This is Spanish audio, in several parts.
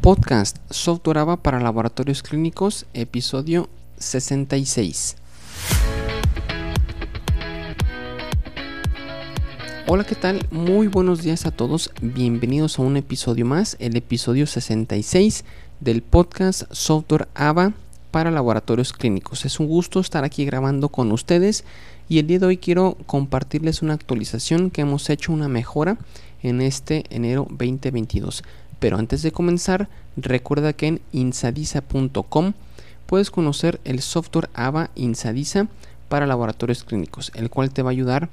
Podcast Software AVA para laboratorios clínicos, episodio 66. Hola, ¿qué tal? Muy buenos días a todos. Bienvenidos a un episodio más, el episodio 66 del podcast Software AVA para laboratorios clínicos. Es un gusto estar aquí grabando con ustedes y el día de hoy quiero compartirles una actualización que hemos hecho una mejora en este enero 2022. Pero antes de comenzar, recuerda que en insadisa.com puedes conocer el software AVA Insadisa para laboratorios clínicos, el cual te va a ayudar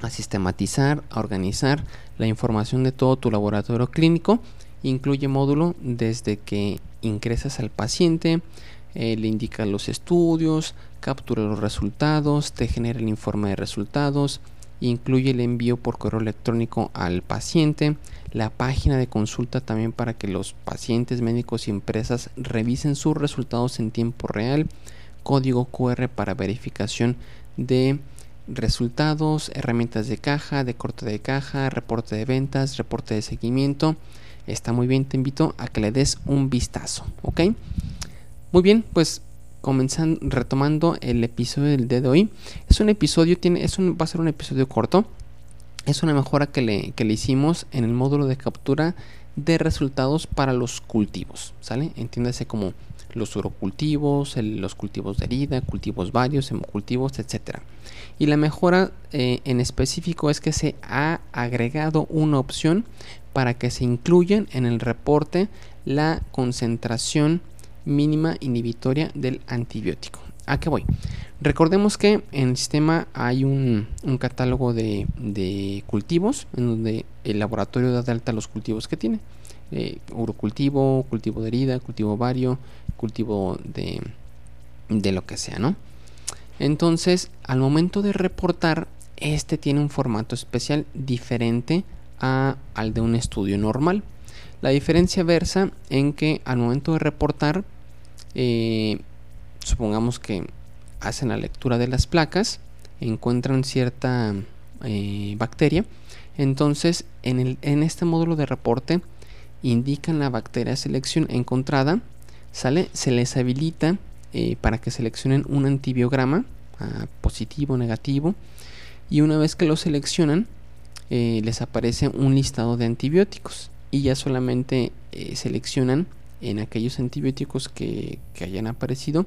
a sistematizar, a organizar la información de todo tu laboratorio clínico. Incluye módulo desde que ingresas al paciente, eh, le indica los estudios, captura los resultados, te genera el informe de resultados, incluye el envío por correo electrónico al paciente, la página de consulta también para que los pacientes, médicos y empresas revisen sus resultados en tiempo real, código QR para verificación de resultados, herramientas de caja, de corte de caja, reporte de ventas, reporte de seguimiento. Está muy bien, te invito a que le des un vistazo, ¿ok? Muy bien, pues comenzando, retomando el episodio del día de hoy. Es un episodio, tiene, es un, va a ser un episodio corto. Es una mejora que le, que le hicimos en el módulo de captura de resultados para los cultivos, ¿sale? Entiéndase como los urocultivos, los cultivos de herida, cultivos varios, hemocultivos, etc. Y la mejora eh, en específico es que se ha agregado una opción para que se incluyan en el reporte la concentración mínima inhibitoria del antibiótico. ¿A qué voy? Recordemos que en el sistema hay un, catálogo de, cultivos en donde el laboratorio da de alta los cultivos que tiene. Eh, urocultivo, cultivo de herida, cultivo vario, cultivo de, de lo que sea, ¿no? Entonces, al momento de reportar, este tiene un formato especial diferente a, al de un estudio normal. La diferencia versa en que al momento de reportar, eh, supongamos que hacen la lectura de las placas, encuentran cierta eh, bacteria, entonces en, el, en este módulo de reporte indican la bacteria selección encontrada, sale, se les habilita eh, para que seleccionen un antibiograma ah, positivo, negativo, y una vez que lo seleccionan, les aparece un listado de antibióticos y ya solamente seleccionan en aquellos antibióticos que, hayan aparecido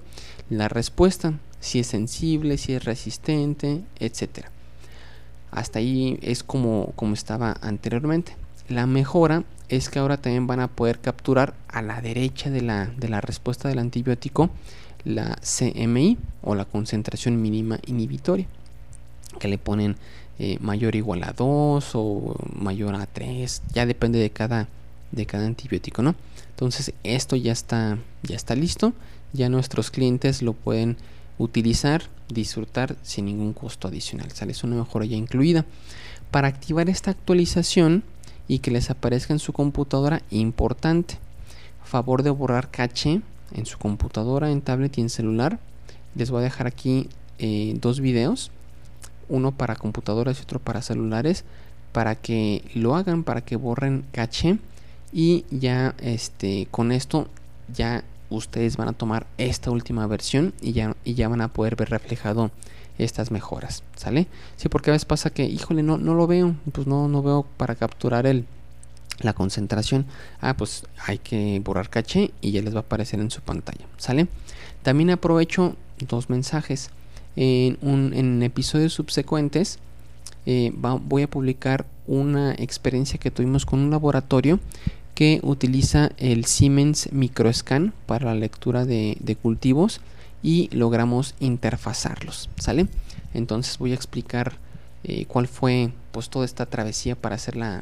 la respuesta, si es sensible, si es resistente, etcétera. Hasta ahí es como, como estaba anteriormente. La mejora es que ahora también van a poder capturar a la derecha de la, de la respuesta del antibiótico la CMI o la concentración mínima inhibitoria, que le ponen eh, mayor igual a 2 o mayor a 3, ya depende de cada, de cada antibiótico, ¿no? Entonces esto ya está, ya está listo, ya nuestros clientes lo pueden utilizar, disfrutar sin ningún costo adicional. Sale una mejora ya incluida. Para activar esta actualización y que les aparezca en su computadora, importante, favor de borrar caché en su computadora, en tablet y en celular. Les voy a dejar aquí eh, dos videos, uno para computadoras y otro para celulares, para que lo hagan, para que borren caché y ya este con esto ya ustedes van a tomar esta última versión y ya, y ya van a poder ver reflejado estas mejoras, ¿sale? Sí, porque a veces pasa que, híjole, no, no lo veo, pues no, no veo para capturar el, la concentración. Ah, pues hay que borrar caché y ya les va a aparecer en su pantalla, ¿sale? También aprovecho dos mensajes. En, un, en episodios subsecuentes eh, voy a publicar una experiencia que tuvimos con un laboratorio que utiliza el Siemens Microscan para la lectura de, cultivos y logramos interfazarlos, ¿sale? Entonces voy a explicar eh, cuál fue pues toda esta travesía para hacer la,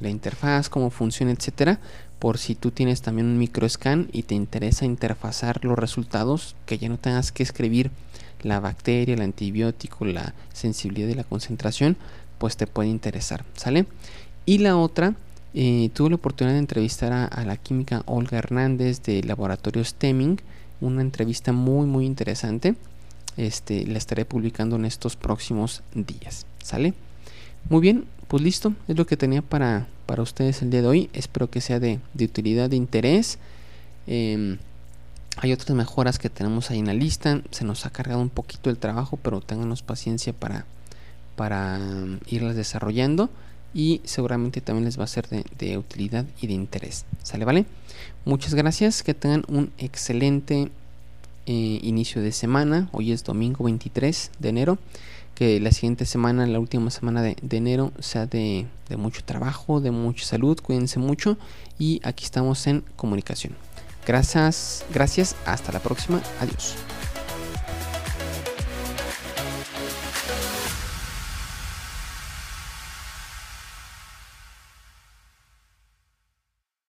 interfaz, cómo funciona, etcétera, por si tú tienes también un microscan y te interesa interfazar los resultados, que ya no tengas que escribir la bacteria, el antibiótico, la sensibilidad y la concentración, pues te puede interesar, ¿sale? Y la otra eh, tuve la oportunidad de entrevistar a, la química Olga Hernández de Laboratorio Stemming, una entrevista muy muy interesante. Este, la estaré publicando en estos próximos días. ¿Sale? Muy bien, pues listo, es lo que tenía para, para ustedes el día de hoy. Espero que sea de, utilidad, de interés. Em, hay otras mejoras que tenemos ahí en la lista. Se nos ha cargado un poquito el trabajo, pero ténganos paciencia para, para um, irlas desarrollando. Y seguramente también les va a ser de, utilidad y de interés. ¿Sale? ¿Vale? Muchas gracias. Que tengan un excelente eh, inicio de semana. Hoy es domingo 23 de enero. Que la siguiente semana, la última semana de, enero, sea de, de mucho trabajo, de mucha salud. Cuídense mucho. Y aquí estamos en comunicación. Gracias, gracias, hasta la próxima, adiós.